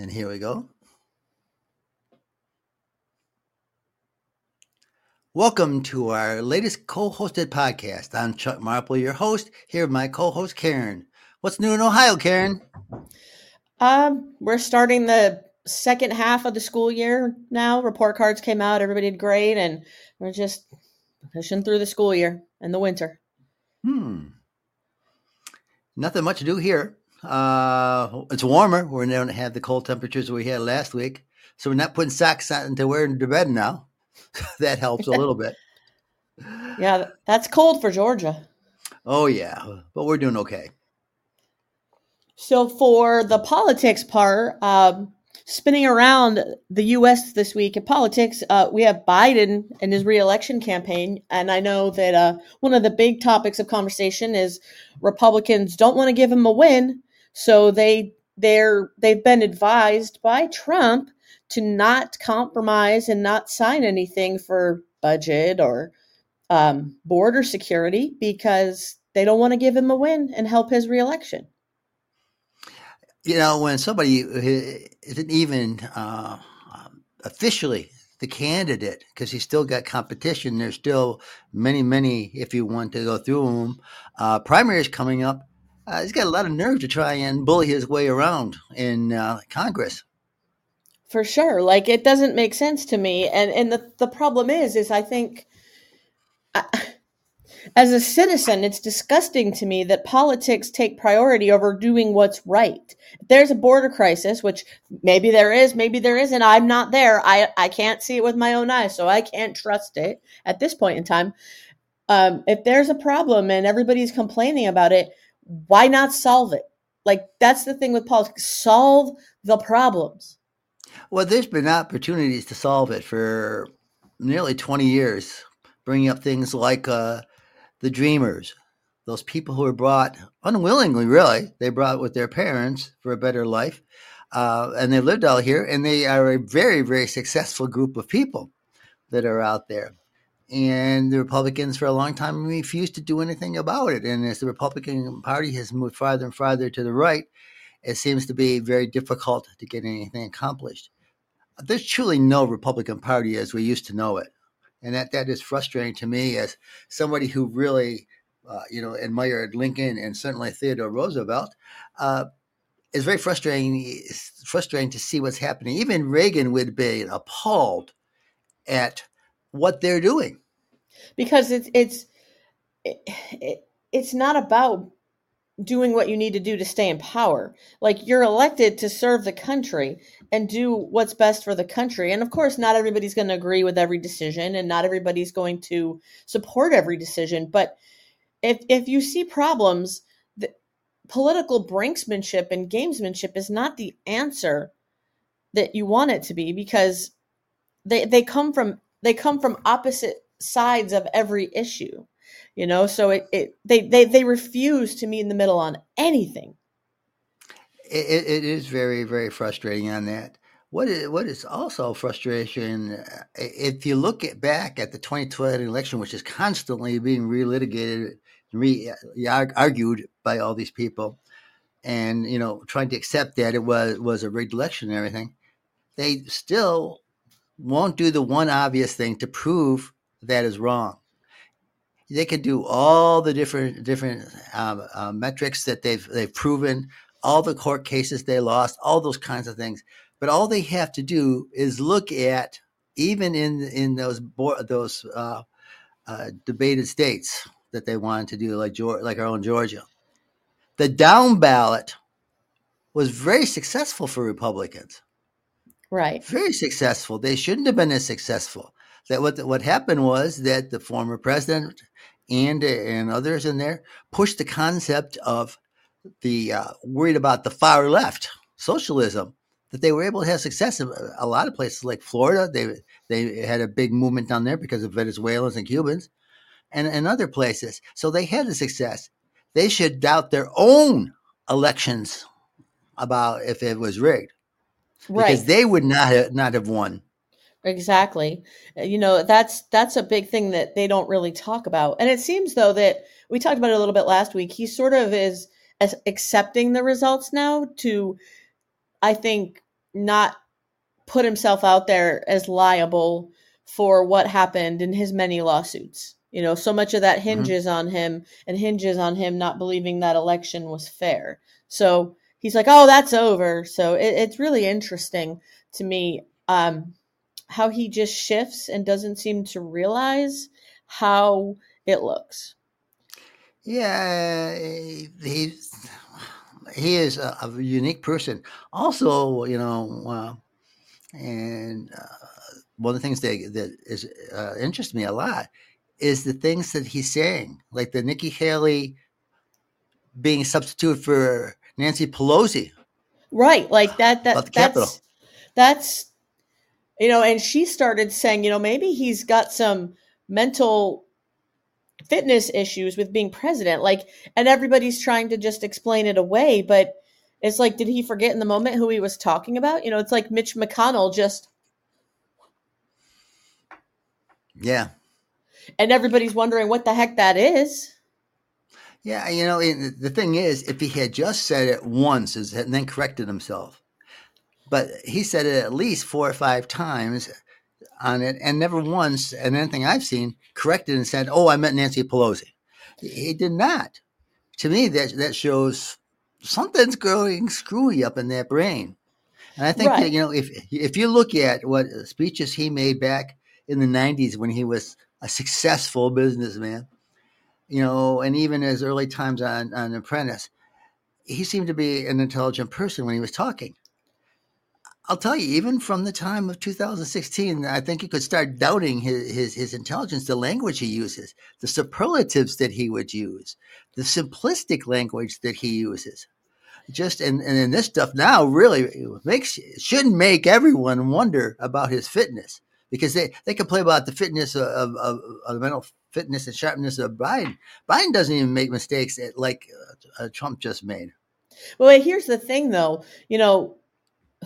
And here we go. Welcome to our latest co hosted podcast. I'm Chuck Marple, your host, here with my co host, Karen. What's new in Ohio, Karen? Um, we're starting the second half of the school year now. Report cards came out, everybody did great, and we're just pushing through the school year and the winter. Hmm. Nothing much to do here. Uh, it's warmer. We're not going to have the cold temperatures we had last week. So we're not putting socks on to wear into bed now. that helps a little bit. Yeah, that's cold for Georgia. Oh, yeah. But we're doing okay. So for the politics part, um, spinning around the U.S. this week in politics, uh, we have Biden and his reelection campaign, and I know that uh, one of the big topics of conversation is Republicans don't want to give him a win, so they they're they've been advised by Trump to not compromise and not sign anything for budget or um, border security because they don't want to give him a win and help his reelection you know, when somebody isn't even uh, um, officially the candidate, because he's still got competition, there's still many, many, if you want to go through them, uh, primaries coming up. Uh, he's got a lot of nerve to try and bully his way around in uh, Congress. For sure, like it doesn't make sense to me, and and the the problem is, is I think. I, as a citizen, it's disgusting to me that politics take priority over doing what's right. If there's a border crisis, which maybe there is, maybe there isn't. I'm not there. I, I can't see it with my own eyes, so I can't trust it at this point in time. Um, if there's a problem and everybody's complaining about it, why not solve it? Like that's the thing with politics. Solve the problems. Well, there's been opportunities to solve it for nearly 20 years, bringing up things like uh, the dreamers, those people who were brought unwillingly, really, they brought with their parents for a better life. Uh, and they lived out here, and they are a very, very successful group of people that are out there. And the Republicans, for a long time, refused to do anything about it. And as the Republican Party has moved farther and farther to the right, it seems to be very difficult to get anything accomplished. There's truly no Republican Party as we used to know it and that that is frustrating to me as somebody who really uh, you know admired Lincoln and certainly Theodore Roosevelt. Uh, it's very frustrating. It's frustrating to see what's happening. Even Reagan would be appalled at what they're doing because it's it's it, it's not about doing what you need to do to stay in power. Like you're elected to serve the country and do what's best for the country. And of course, not everybody's going to agree with every decision and not everybody's going to support every decision, but if if you see problems, the political brinksmanship and gamesmanship is not the answer that you want it to be because they they come from they come from opposite sides of every issue you know? So it, it they, they they refuse to meet in the middle on anything. It, it is very very frustrating on that. What is what is also frustration uh, if you look at back at the 2020 election which is constantly being relitigated re argued by all these people and you know trying to accept that it was was a rigged election and everything they still won't do the one obvious thing to prove that is wrong they can do all the different different um, uh, metrics that they've they've proven, all the court cases they lost, all those kinds of things. But all they have to do is look at even in in those those uh, uh, debated states that they wanted to do, like Georgia, like our own Georgia, the down ballot was very successful for Republicans. Right. Very successful. They shouldn't have been as successful. That what what happened was that the former president and and others in there pushed the concept of the uh, worried about the far left socialism that they were able to have success in a lot of places like Florida. They they had a big movement down there because of Venezuelans and Cubans, and and other places. So they had a success. They should doubt their own elections about if it was rigged, right? Because they would not have, not have won. Exactly. Uh, you know, that's that's a big thing that they don't really talk about. And it seems though that we talked about it a little bit last week. He sort of is accepting the results now to I think not put himself out there as liable for what happened in his many lawsuits. You know, so much of that mm-hmm. hinges mm-hmm. on him and hinges on him not believing that election was fair. So he's like, "Oh, that's over." So it, it's really interesting to me um, how he just shifts and doesn't seem to realize how it looks. Yeah, he's he is a, a unique person. Also, you know, uh, and uh, one of the things that that is uh, interests me a lot is the things that he's saying, like the Nikki Haley being substitute for Nancy Pelosi. Right, like that. That that's that's you know, and she started saying, you know, maybe he's got some mental fitness issues with being president. Like, and everybody's trying to just explain it away, but it's like, did he forget in the moment who he was talking about? You know, it's like Mitch McConnell just. Yeah. And everybody's wondering what the heck that is. Yeah, you know, the thing is, if he had just said it once and then corrected himself, but he said it at least four or five times on it and never once, and anything I've seen, corrected and said, Oh, I meant Nancy Pelosi. He did not. To me, that, that shows something's going screwy up in that brain. And I think right. that, you know, if if you look at what speeches he made back in the 90s when he was a successful businessman, you know, and even his early times on, on Apprentice, he seemed to be an intelligent person when he was talking. I'll tell you, even from the time of 2016, I think you could start doubting his, his, his intelligence, the language he uses, the superlatives that he would use, the simplistic language that he uses. Just and, and then this stuff now really makes shouldn't make everyone wonder about his fitness because they, they can play about the fitness of, of, of the mental fitness and sharpness of Biden. Biden doesn't even make mistakes like uh, Trump just made. Well, here's the thing, though. You know,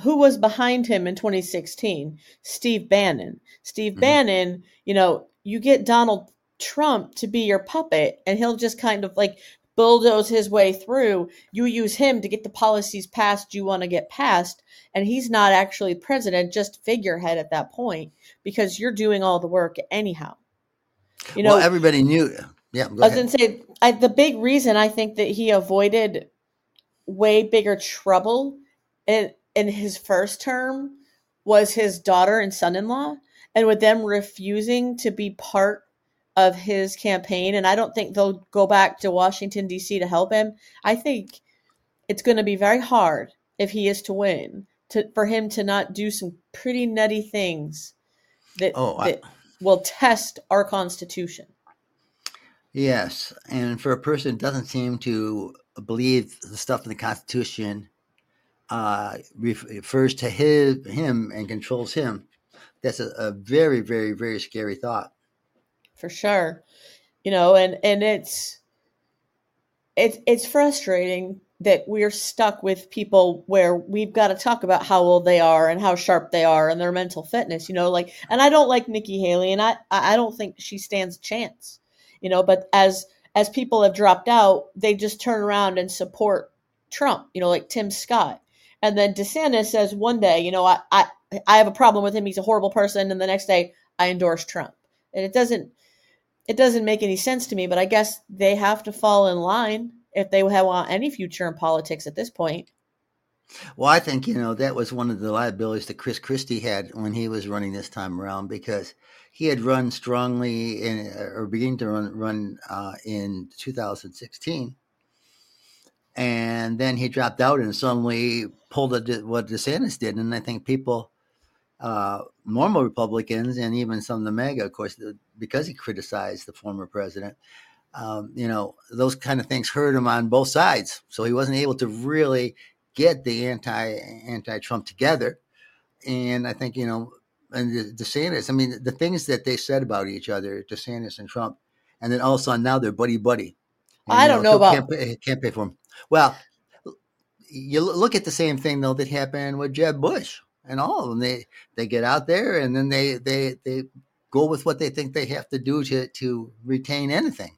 who was behind him in 2016? Steve Bannon. Steve mm-hmm. Bannon, you know, you get Donald Trump to be your puppet and he'll just kind of like bulldoze his way through. You use him to get the policies passed you want to get passed. And he's not actually president, just figurehead at that point because you're doing all the work anyhow. You know, well, everybody knew. Yeah, I was going to say I, the big reason I think that he avoided way bigger trouble in in his first term was his daughter and son-in-law, and with them refusing to be part of his campaign, and I don't think they'll go back to Washington D.C. to help him. I think it's going to be very hard if he is to win to for him to not do some pretty nutty things that, oh, that I, will test our Constitution. Yes, and for a person who doesn't seem to believe the stuff in the Constitution uh, refers to his, him and controls him, that's a, a very, very, very scary thought. For sure, you know, and and it's it's it's frustrating that we're stuck with people where we've got to talk about how old they are and how sharp they are and their mental fitness, you know, like and I don't like Nikki Haley and I I don't think she stands a chance. You know, but as as people have dropped out, they just turn around and support Trump, you know, like Tim Scott. And then DeSantis says one day, you know, I I, I have a problem with him, he's a horrible person, and the next day I endorse Trump. And it doesn't it doesn't make any sense to me, but I guess they have to fall in line if they want any future in politics at this point. Well, I think you know that was one of the liabilities that Chris Christie had when he was running this time around because he had run strongly in or beginning to run run uh, in 2016, and then he dropped out and suddenly pulled a, what DeSantis did, and I think people, uh, normal Republicans and even some of the MAGA, of course, because he criticized the former president, um, you know, those kind of things hurt him on both sides. So he wasn't able to really get the anti anti Trump together. And I think you know, and the DeSantis. I mean, the things that they said about each other, DeSantis and Trump, and then all of a sudden now they're buddy buddy. And, I don't know, know about can't pay, can't pay for him. Well, you look at the same thing though that happened with Jeb Bush and all of them. They they get out there and then they they they go with what they think they have to do to to retain anything.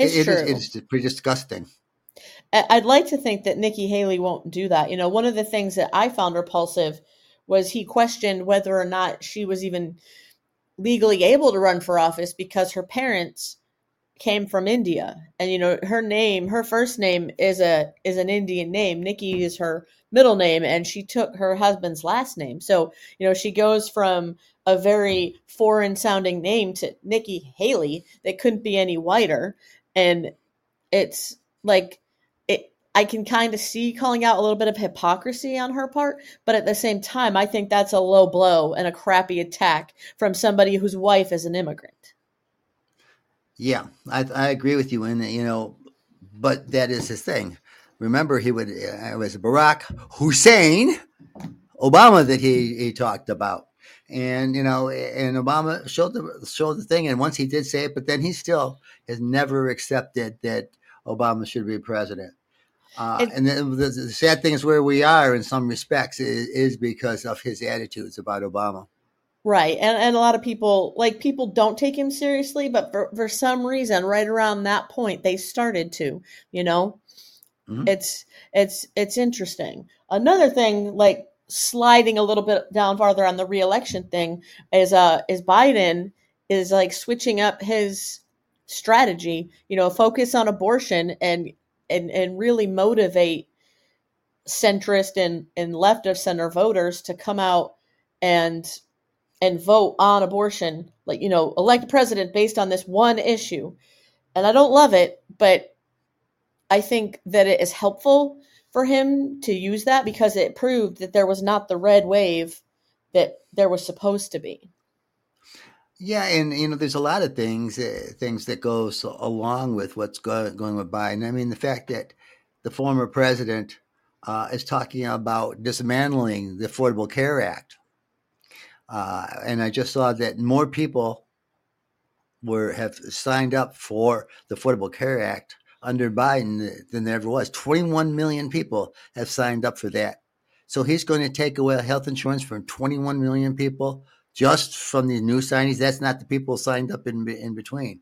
It's it, true. It is, it's pretty disgusting. I'd like to think that Nikki Haley won't do that. You know, one of the things that I found repulsive was he questioned whether or not she was even legally able to run for office because her parents came from India. And you know, her name, her first name is a is an Indian name. Nikki is her middle name and she took her husband's last name. So, you know, she goes from a very foreign sounding name to Nikki Haley that couldn't be any whiter and it's like it I can kind of see calling out a little bit of hypocrisy on her part, but at the same time I think that's a low blow and a crappy attack from somebody whose wife is an immigrant. Yeah, I, I agree with you, and you know, but that is his thing. Remember, he would uh, it was Barack Hussein Obama that he he talked about, and you know, and Obama showed the showed the thing, and once he did say it, but then he still has never accepted that Obama should be president. Uh, and the, the, the, sad thing is where we are in some respects is, is because of his attitudes about Obama. Right. And and a lot of people like people don't take him seriously, but for, for some reason, right around that point, they started to, you know. Mm-hmm. It's it's it's interesting. Another thing, like sliding a little bit down farther on the reelection thing, is uh is Biden is like switching up his strategy, you know, focus on abortion and and and really motivate centrist and and left of center voters to come out and and vote on abortion, like, you know, elect president based on this one issue. And I don't love it, but I think that it is helpful for him to use that because it proved that there was not the red wave that there was supposed to be. Yeah, and you know, there's a lot of things uh, things that goes along with what's go- going with Biden. I mean, the fact that the former president uh, is talking about dismantling the Affordable Care Act uh, and I just saw that more people were have signed up for the Affordable Care Act under Biden than there ever was. 21 million people have signed up for that. So he's going to take away health insurance from 21 million people just from the new signees. That's not the people signed up in in between.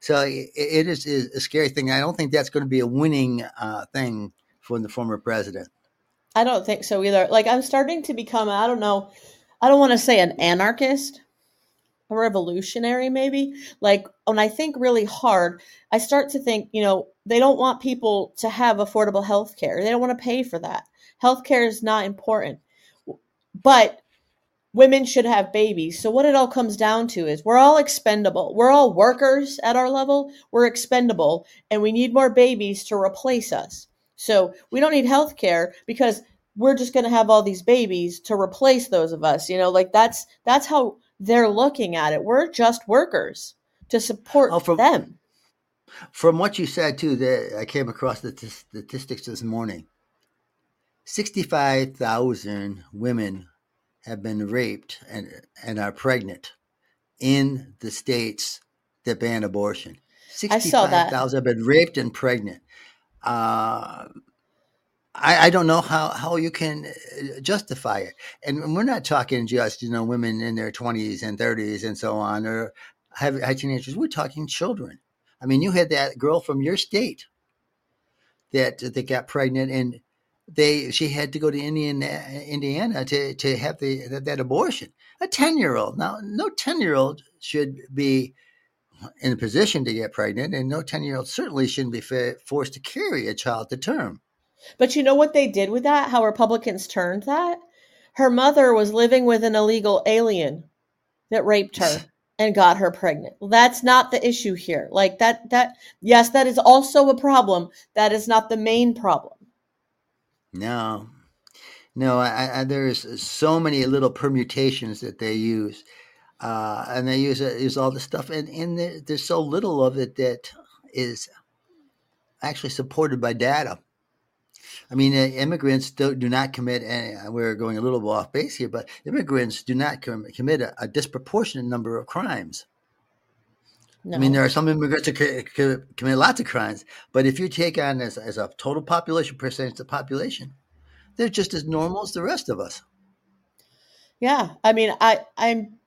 So it, it is, a scary thing. I don't think that's going to be a winning uh, thing for the former president. I don't think so either. Like I'm starting to become, I don't know, I don't want to say an anarchist, revolutionary maybe. Like when I think really hard, I start to think, you know, they don't want people to have affordable health care. They don't want to pay for that. Health care is not important. But women should have babies. So what it all comes down to is we're all expendable. We're all workers at our level. We're expendable and we need more babies to replace us. So we don't need health care because we're just going to have all these babies to replace those of us you know like that's that's how they're looking at it. We're just workers to support oh, from, them. From what you said too that i came across the t- statistics this morning 65,000 women have been raped and and are pregnant in the states that ban abortion. 65,000 have been raped and pregnant. Uh, I, I don't know how, how you can uh, justify it. And we're not talking just, you know, women in their 20s and 30s and so on, or have, have teenagers. We're talking children. I mean, you had that girl from your state that that got pregnant, and they she had to go to Indiana, Indiana to to have the that, that abortion. A ten year old now, no ten year old should be in a position to get pregnant, and no ten year old certainly shouldn't be forced to carry a child to term. But you know what they did with that? How Republicans turned that? Her mother was living with an illegal alien that raped her and got her pregnant. Well, that's not the issue here. Like that that yes, that is also a problem. That is not the main problem. No. No, I, I, there's so many little permutations that they use. Uh, and they use use all the stuff, and, and there, there's so little of it that is actually supported by data. I mean, uh, immigrants do, do not commit. Any, uh, we're going a little off base here, but immigrants do not com- commit a, a, disproportionate number of crimes. No. I mean, there are some immigrants that c- c- commit lots of crimes, but if you take on as, as a total population percentage of the population, they're just as normal as the rest of us. Yeah, I mean, I I'm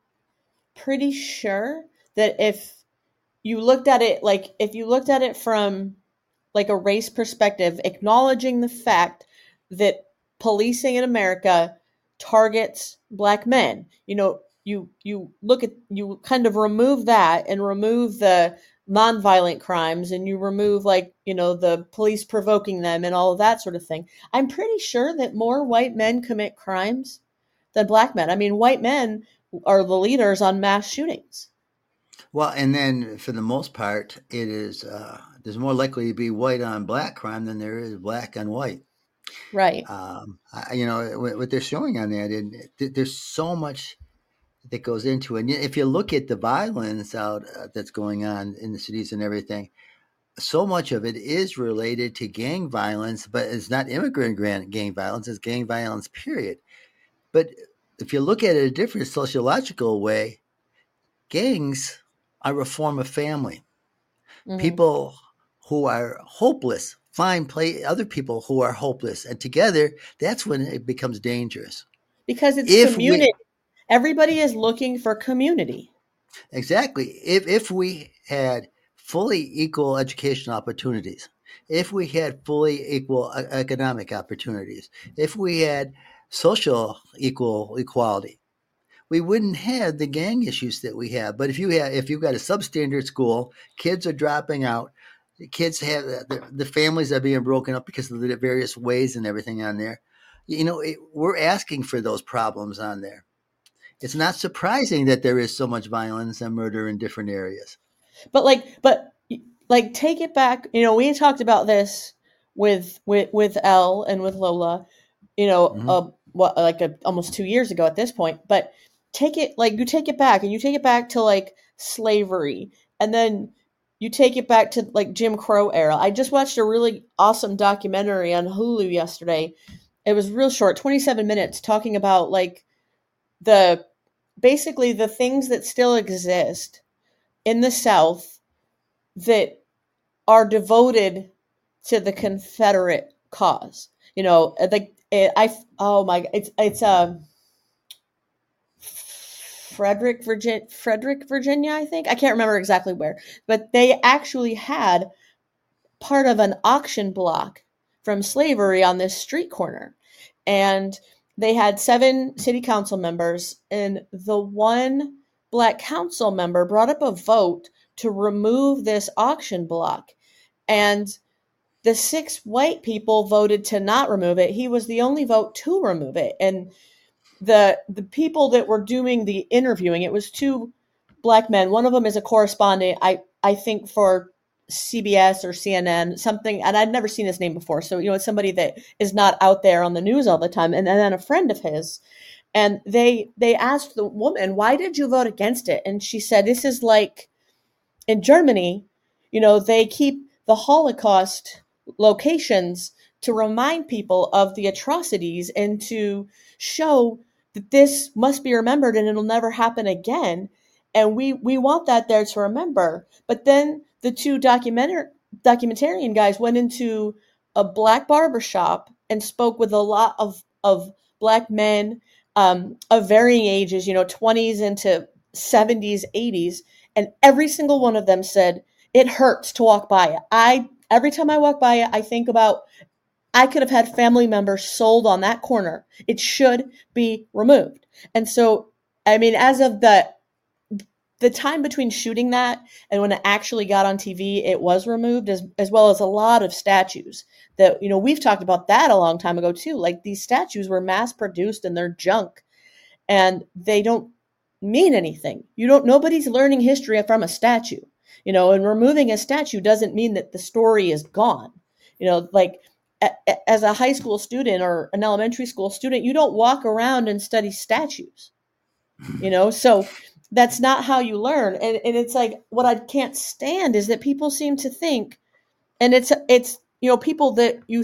pretty sure that if you looked at it like if you looked at it from like a race perspective, acknowledging the fact that policing in America targets black men. You know, you you look at you kind of remove that and remove the nonviolent crimes and you remove like you know the police provoking them and all of that sort of thing. I'm pretty sure that more white men commit crimes than black men. I mean white men are the leaders on mass shootings. Well and then for the most part it is uh, there's more likely to be white on black crime than there is black on white right um, I, you know what they're showing on that and there's so much that goes into it. And if you look at the violence out uh, that's going on in the cities and everything, so much of it is related to gang violence, but it's not immigrant gang violence, it's gang violence, period. But if you look at it a different sociological way, gangs are a form of family. Mm-hmm. People who are hopeless find play other people who are hopeless, and together that's when it becomes dangerous. Because it's if community. We, Everybody is looking for community. Exactly. If if we had fully equal education opportunities, if we had fully equal uh, economic opportunities, if we had social equal equality, we wouldn't have the gang issues that we have. But if you have, if you've got a substandard school, kids are dropping out. The kids have the, the families are being broken up because of the various ways and everything on there. You know, it, we're asking for those problems on there it's not surprising that there is so much violence and murder in different areas. But like, but like, take it back. You know, we talked about this with with with Elle and with Lola. You know, mm-hmm. uh, what like a, almost two years ago at this point. But take it like you take it back, and you take it back to like slavery, and then you take it back to like Jim Crow era. I just watched a really awesome documentary on Hulu yesterday. It was real short, 27 minutes, talking about like the basically the things that still exist in the South that are devoted to the Confederate cause. You know, like I oh my, it's it's um. Frederick, Virginia, Frederick, Virginia, I think. I can't remember exactly where, but they actually had part of an auction block from slavery on this street corner. And they had seven city council members, and the one black council member brought up a vote to remove this auction block. And the six white people voted to not remove it. He was the only vote to remove it. And the the people that were doing the interviewing, it was two black men. One of them is a correspondent, I I think for CBS or CNN, something, and I'd never seen his name before. So, you know, it's somebody that is not out there on the news all the time. And, and then a friend of his, and they they asked the woman, "Why did you vote against it?" And she said, "This is like in Germany, you know, they keep the Holocaust locations to remind people of the atrocities and to show that this must be remembered and it'll never happen again." And we we want that there to remember. But then the two documentary documentarian guys went into a black barber shop and spoke with a lot of of black men um, of varying ages, you know, 20s into 70s, 80s, and every single one of them said it hurts to walk by it. I every time I walk by it, I think about I could have had family members sold on that corner. It should be removed. And so, I mean, as of the the time between shooting that and when it actually got on TV, it was removed as as well as a lot of statues that you know we've talked about that a long time ago too. Like these statues were mass produced and they're junk, and they don't mean anything. You don't. Nobody's learning history from a statue. You know, and removing a statue doesn't mean that the story is gone. You know, like as a high school student or an elementary school student, you don't walk around and study statues. You know, so that's not how you learn and, and it's like what i can't stand is that people seem to think and it's it's you know people that you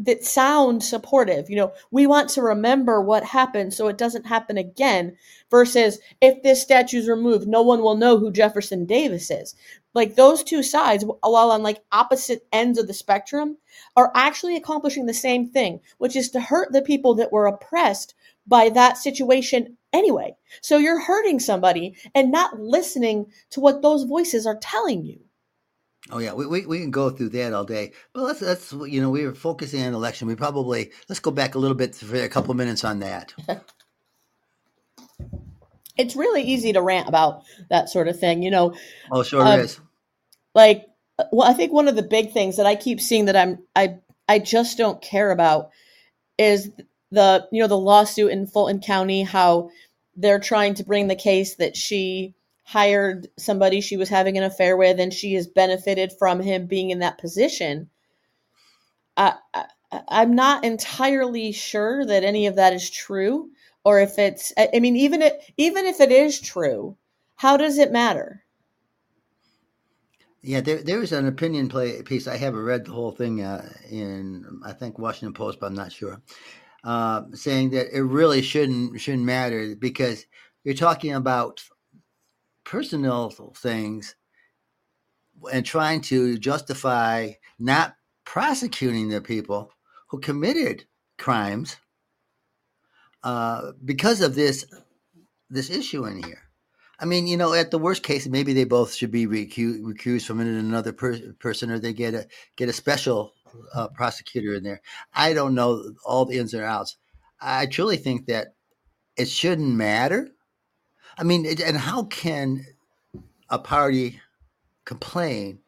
that sound supportive you know we want to remember what happened so it doesn't happen again versus if this statue is removed no one will know who jefferson davis is like those two sides while on like opposite ends of the spectrum are actually accomplishing the same thing which is to hurt the people that were oppressed by that situation anyway. So you're hurting somebody and not listening to what those voices are telling you. Oh yeah, we, we, we can go through that all day. But let's let's you know we were focusing on election. We probably let's go back a little bit for a couple minutes on that. it's really easy to rant about that sort of thing, you know. Oh, sure um, is. Like, well, I think one of the big things that I keep seeing that I'm I I just don't care about is the you know the lawsuit in Fulton County how they're trying to bring the case that she hired somebody she was having an affair with and she has benefited from him being in that position. I, I I'm not entirely sure that any of that is true or if it's I mean even it even if it is true, how does it matter? Yeah, there was an opinion play piece. I haven't read the whole thing uh, in I think Washington Post, but I'm not sure. Uh, saying that it really shouldn't shouldn't matter because you're talking about personal things and trying to justify not prosecuting the people who committed crimes uh, because of this this issue in here. I mean, you know, at the worst case, maybe they both should be recused, recused from another per- person, or they get a get a special uh, prosecutor in there. I don't know all the ins and outs. I truly think that it shouldn't matter. I mean, it, and how can a party complain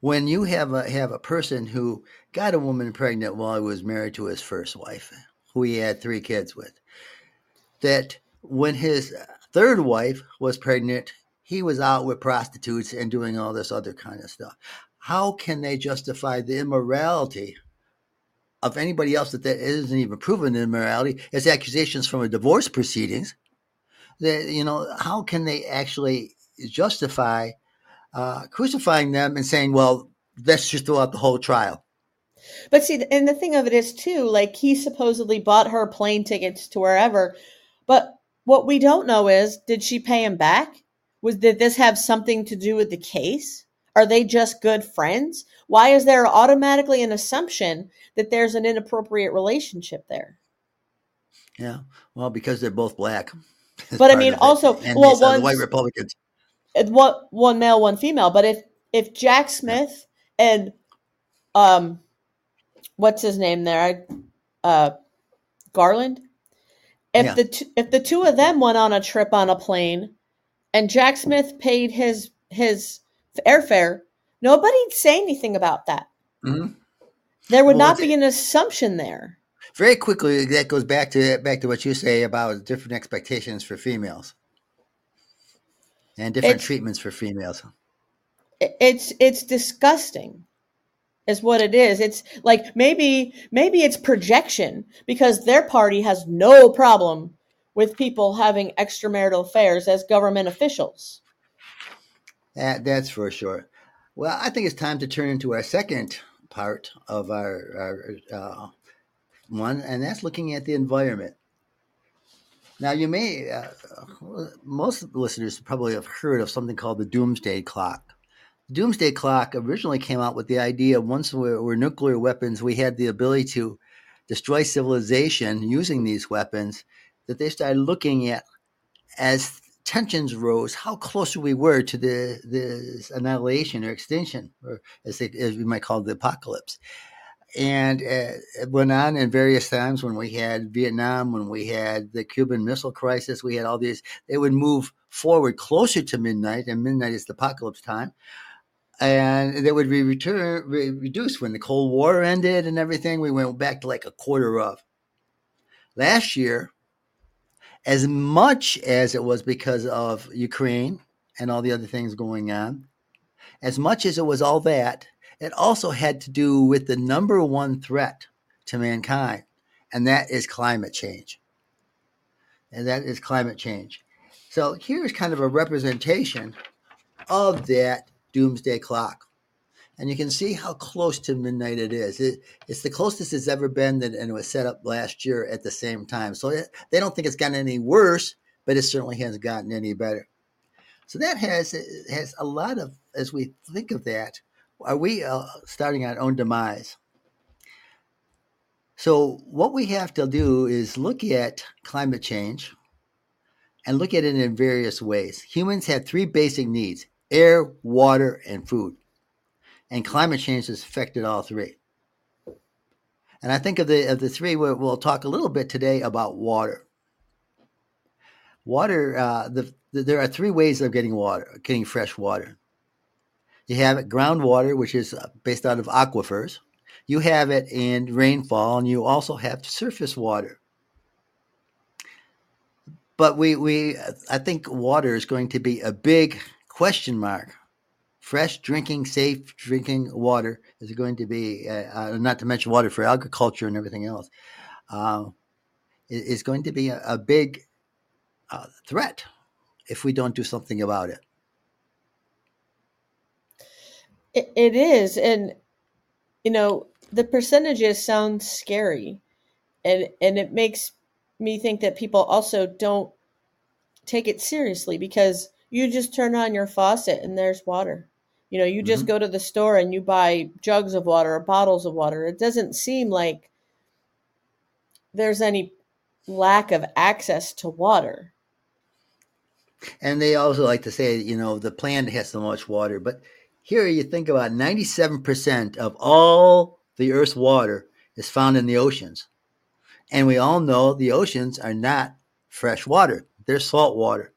when you have a have a person who got a woman pregnant while he was married to his first wife? who he had three kids with, that when his third wife was pregnant, he was out with prostitutes and doing all this other kind of stuff. How can they justify the immorality of anybody else that, that isn't even proven immorality as accusations from a divorce proceedings? That you know, how can they actually justify uh, crucifying them and saying, "Well, let's just throw out the whole trial"? But see, and the thing of it is too, like he supposedly bought her plane tickets to wherever, but what we don't know is, did she pay him back? Was did this have something to do with the case? Are they just good friends? Why is there automatically an assumption that there's an inappropriate relationship there? Yeah, well, because they're both black. But I mean, also, and well, one white Republicans. What one male, one female. But if if Jack Smith and um what's his name there? Uh, Garland. If yeah. the t- if the two of them went on a trip on a plane, and Jack Smith paid his his airfare, nobody'd say anything about that. Mm-hmm. There would well, not be an assumption there. Very quickly, that goes back to back to what you say about different expectations for females and different it's, treatments for females. It's it's disgusting is what it is. It's like maybe maybe it's projection because their party has no problem with people having extramarital affairs as government officials. That, that's for sure. Well, I think it's time to turn into our second part of our, our uh, one, and that's looking at the environment. Now, you may, uh, most listeners probably have heard of something called the doomsday clock. Doomsday Clock originally came out with the idea once we were nuclear weapons, we had the ability to destroy civilization using these weapons, that they started looking at as tensions rose, how close we were to the this annihilation or extinction, or as, they, as we might call it, the apocalypse. And uh, it went on in various times when we had Vietnam, when we had the Cuban Missile Crisis, we had all these. They would move forward closer to midnight, and midnight is the apocalypse time and they would be return re- reduced when the Cold War ended and everything. We went back to like a quarter of last year. As much as it was because of Ukraine and all the other things going on, as much as it was all that, it also had to do with the number one threat to mankind, and that is climate change. And that is climate change. So here's kind of a representation of that doomsday clock. And you can see how close to midnight it is. It, it's the closest it's ever been, that, and it was set up last year at the same time. So it, they don't think it's gotten any worse, but it certainly hasn't gotten any better. So that has has a lot of, as we think of that, are we uh, starting our own demise? So what we have to do is look at climate change and look at it in various ways. Humans have three basic needs: air, water, and food. and climate change has affected all three. And I think of the of the three, we'll, we'll talk a little bit today about water. Water, uh, the, the, there are three ways of getting water, getting fresh water. You have it groundwater, which is uh, based out of aquifers. You have it in rainfall, and you also have surface water. But we, we, I think water is going to be a big question mark. Fresh drinking, safe drinking water is going to be, uh, uh, not to mention water for agriculture and everything else, uh, is going to be a, a big uh, threat if we don't do something about it. it. It is, and you know the percentages sound scary, and and it makes me think that people also don't take it seriously because you just turn on your faucet and there's water. You know, you just mm-hmm. go to the store and you buy jugs of water or bottles of water. It doesn't seem like there's any lack of access to water. And they also like to say, you know, the plant has so much water. But here you think about 97% of all the Earth's water is found in the oceans. And we all know the oceans are not fresh water, they're salt water.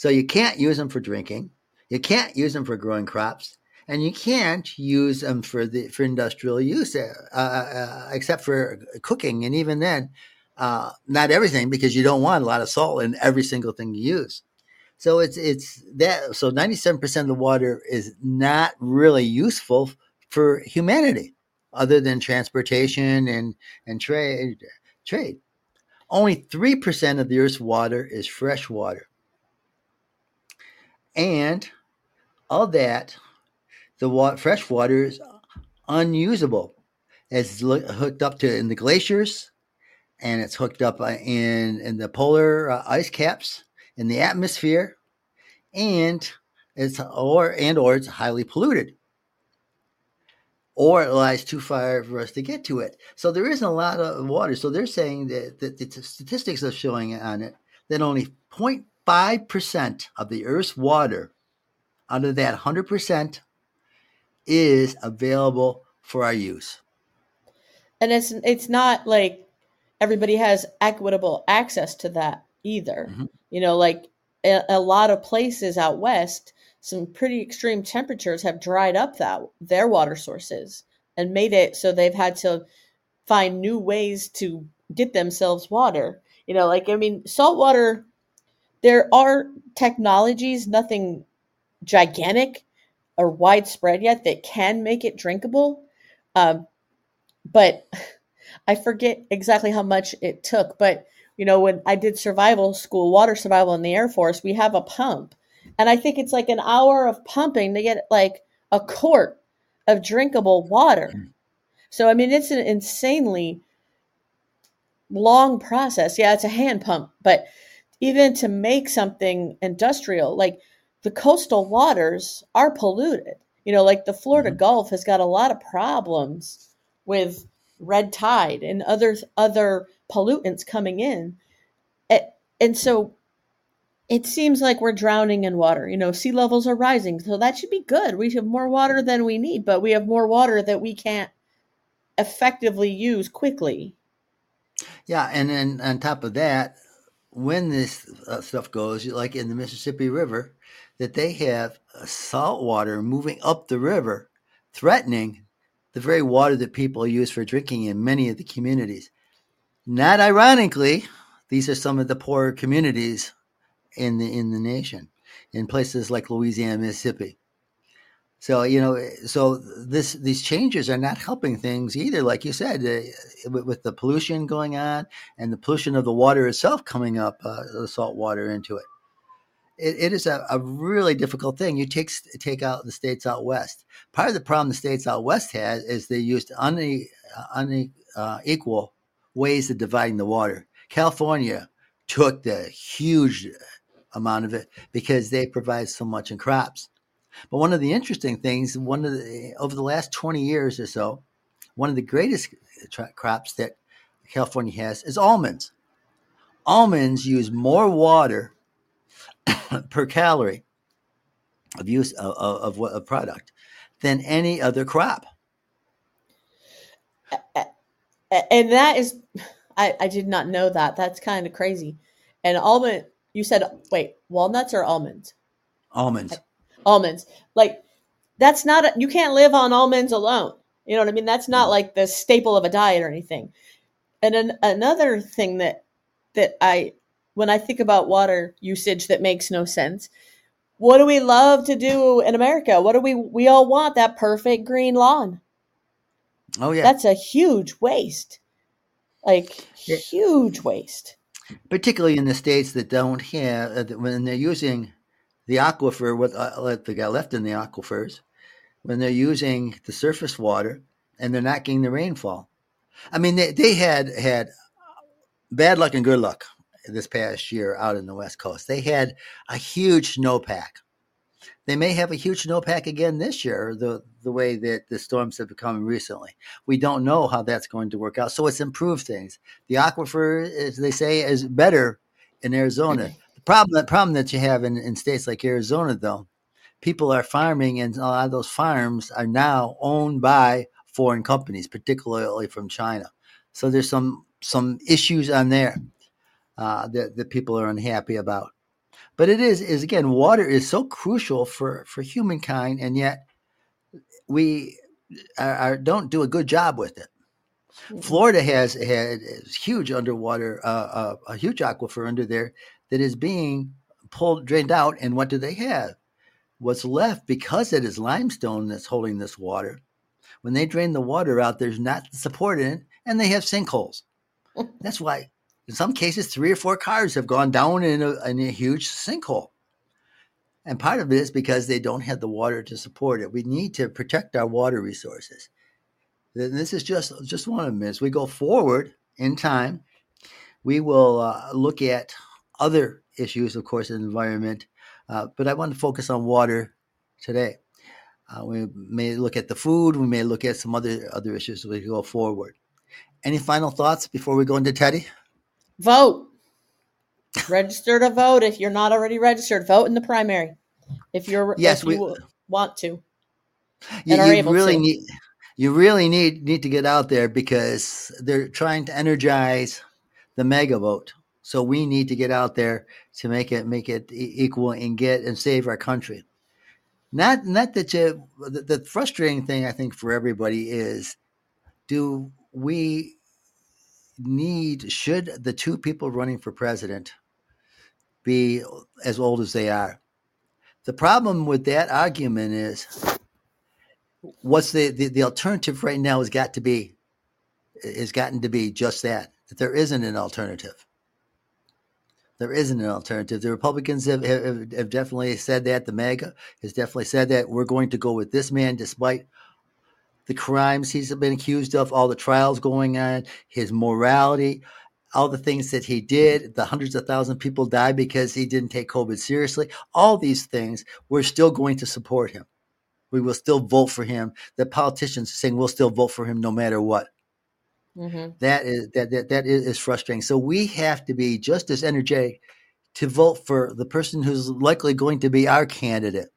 So you can't use them for drinking, you can't use them for growing crops, and you can't use them for the for industrial use, uh, uh, uh except for cooking. And even then, uh, not everything because you don't want a lot of salt in every single thing you use. So it's it's that so 97% of the water is not really useful for humanity other than transportation and and trade trade. Only 3% of the earth's water is fresh water. And of that the water, fresh water is unusable. It's hooked up to in the glaciers and it's hooked up uh, in in the polar uh, ice caps in the atmosphere and it's or and or it's highly polluted or it lies too far for us to get to it so there isn't a lot of water so they're saying that, that the statistics are showing on it that only 0.5% of the earth's water out of that 100% is available for our use and it's it's not like everybody has equitable access to that either mm-hmm. you know like a, a lot of places out west, some pretty extreme temperatures have dried up that their water sources and made it so they've had to find new ways to get themselves water. You know, like I mean, salt water. There are technologies, nothing gigantic or widespread yet that can make it drinkable. Um, but I forget exactly how much it took. But you know, when I did survival school, water survival in the Air Force, we have a pump. And I think it's like an hour of pumping to get like a quart of drinkable water. Hmm. So, I mean, it's an insanely long process. Yeah, it's a hand pump, but even to make something industrial, like the coastal waters are polluted. You know, like the Florida mm-hmm. Gulf has got a lot of problems with red tide and other other pollutants coming in. And so it seems like we're drowning in water. You know, sea levels are rising, so that should be good. We have more water than we need, but we have more water that we can't effectively use quickly. Yeah, and then on top of that, when this uh, stuff goes, like in the Mississippi River, that they have salt water moving up the river, threatening the very water that people use for drinking in many of the communities. Not ironically, these are some of the poorer communities in the in the nation, in places like Louisiana, Mississippi. So you know, so this these changes are not helping things either. Like you said, uh, with, with, the pollution going on and the pollution of the water itself coming up, uh, the salt water into it. It, it is a, a, really difficult thing. You take take out the states out west. Part of the problem the states out west has is they used une, unequal uh, ways of dividing the water. California took the huge amount of it because they provide so much in crops. But one of the interesting things, one of the over the last 20 years or so, one of the greatest uh, tra- crops that California has is almonds. Almonds use more water per calorie of use of, of, of, product than any other crop. And that is, I, I did not know that. That's kind of crazy. And almond, you said, wait, walnuts or almonds? Almonds. Almonds. Like, that's not, a, you can't live on almonds alone. You know what I mean? That's not like the staple of a diet or anything. And an, another thing that, that I, when I think about water usage that makes no sense, what do we love to do in America? What do we, we all want that perfect green lawn. Oh yeah. That's a huge waste. Like yeah. huge waste. Particularly in the states that don't have, uh, when they're using the aquifer, what uh, they got left in the aquifers, when they're using the surface water and they're not getting the rainfall. I mean, they, they had had bad luck and good luck this past year out in the West Coast. They had a huge snowpack. They may have a huge snowpack again this year, the the way that the storms have become recently. We don't know how that's going to work out. So it's improved things. The aquifer, as they say, is better in Arizona. The problem, the problem that you have in, in states like Arizona, though, people are farming, and a lot of those farms are now owned by foreign companies, particularly from China. So there's some some issues on there uh, that that people are unhappy about. But it is is again, water is so crucial for for humankind, and yet we are, are, don't do a good job with it. Mm-hmm. Florida has had huge underwater, uh, uh, a huge aquifer under there that is being pulled, drained out. And what do they have? What's left because it is limestone that's holding this water. When they drain the water out, there's not support in it, and they have sinkholes. That's why, in some cases, three or four cars have gone down in a, in a huge sinkhole. And part of it is because they don't have the water to support it. We need to protect our water resources. This is just just one of them. As we go forward in time, we will uh, look at other issues, of course, in the environment. Uh, but I want to focus on water today. Uh, we may look at the food. We may look at some other other issues as we go forward. Any final thoughts before we go into Teddy? Vote. Register to vote if you're not already registered. Vote in the primary if you're yes if we you want to. You, you really to. need you really need need to get out there because they're trying to energize the MAGA vote. So we need to get out there to make it make it equal and get and save our country. Not not that you the, the frustrating thing I think for everybody is do we need should the two people running for president be as old as they are? The problem with that argument is what's the, the, the alternative right now has got to be has gotten to be just that that there isn't an alternative there isn't an alternative the republicans have, have, have definitely said that the MAGA has definitely said that we're going to go with this man despite the crimes he's been accused of all the trials going on his morality all the things that he did, the hundreds of thousands of people died because he didn't take COVID seriously. All these things, we're still going to support him. We will still vote for him. The politicians are saying we'll still vote for him no matter what. Mm-hmm. That is that, that that is frustrating. So we have to be just as energetic to vote for the person who's likely going to be our candidate.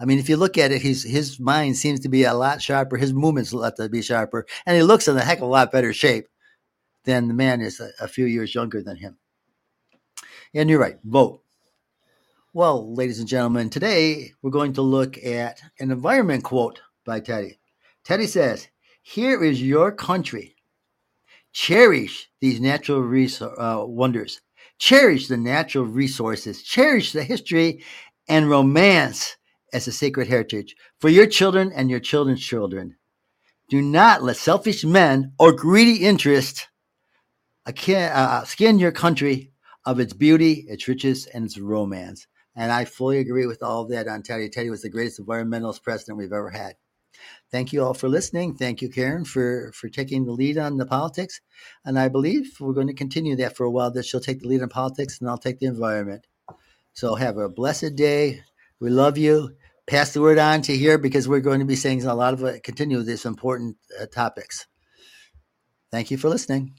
I mean, if you look at it, his his mind seems to be a lot sharper. His movements have to be sharper, and he looks in a heck of a lot better shape than the man is a, a few years younger than him. And you're right, vote. Well, ladies and gentlemen, today we're going to look at an environment quote by Teddy. Teddy says, Here is your country. Cherish these natural res- uh, wonders. Cherish the natural resources. Cherish the history and romance as a sacred heritage for your children and your children's children. Do not let selfish men or greedy interests uh, skin your country of its beauty, its riches, and its romance. And I fully agree with all of that on Teddy. Teddy was the greatest environmentalist president we've ever had. Thank you all for listening. Thank you, Karen, for, for taking the lead on the politics. And I believe we're going to continue that for a while, that she'll take the lead on politics and I'll take the environment. So have a blessed day. We love you. Pass the word on to here because we're going to be saying a lot of uh, continue these important uh, topics. Thank you for listening.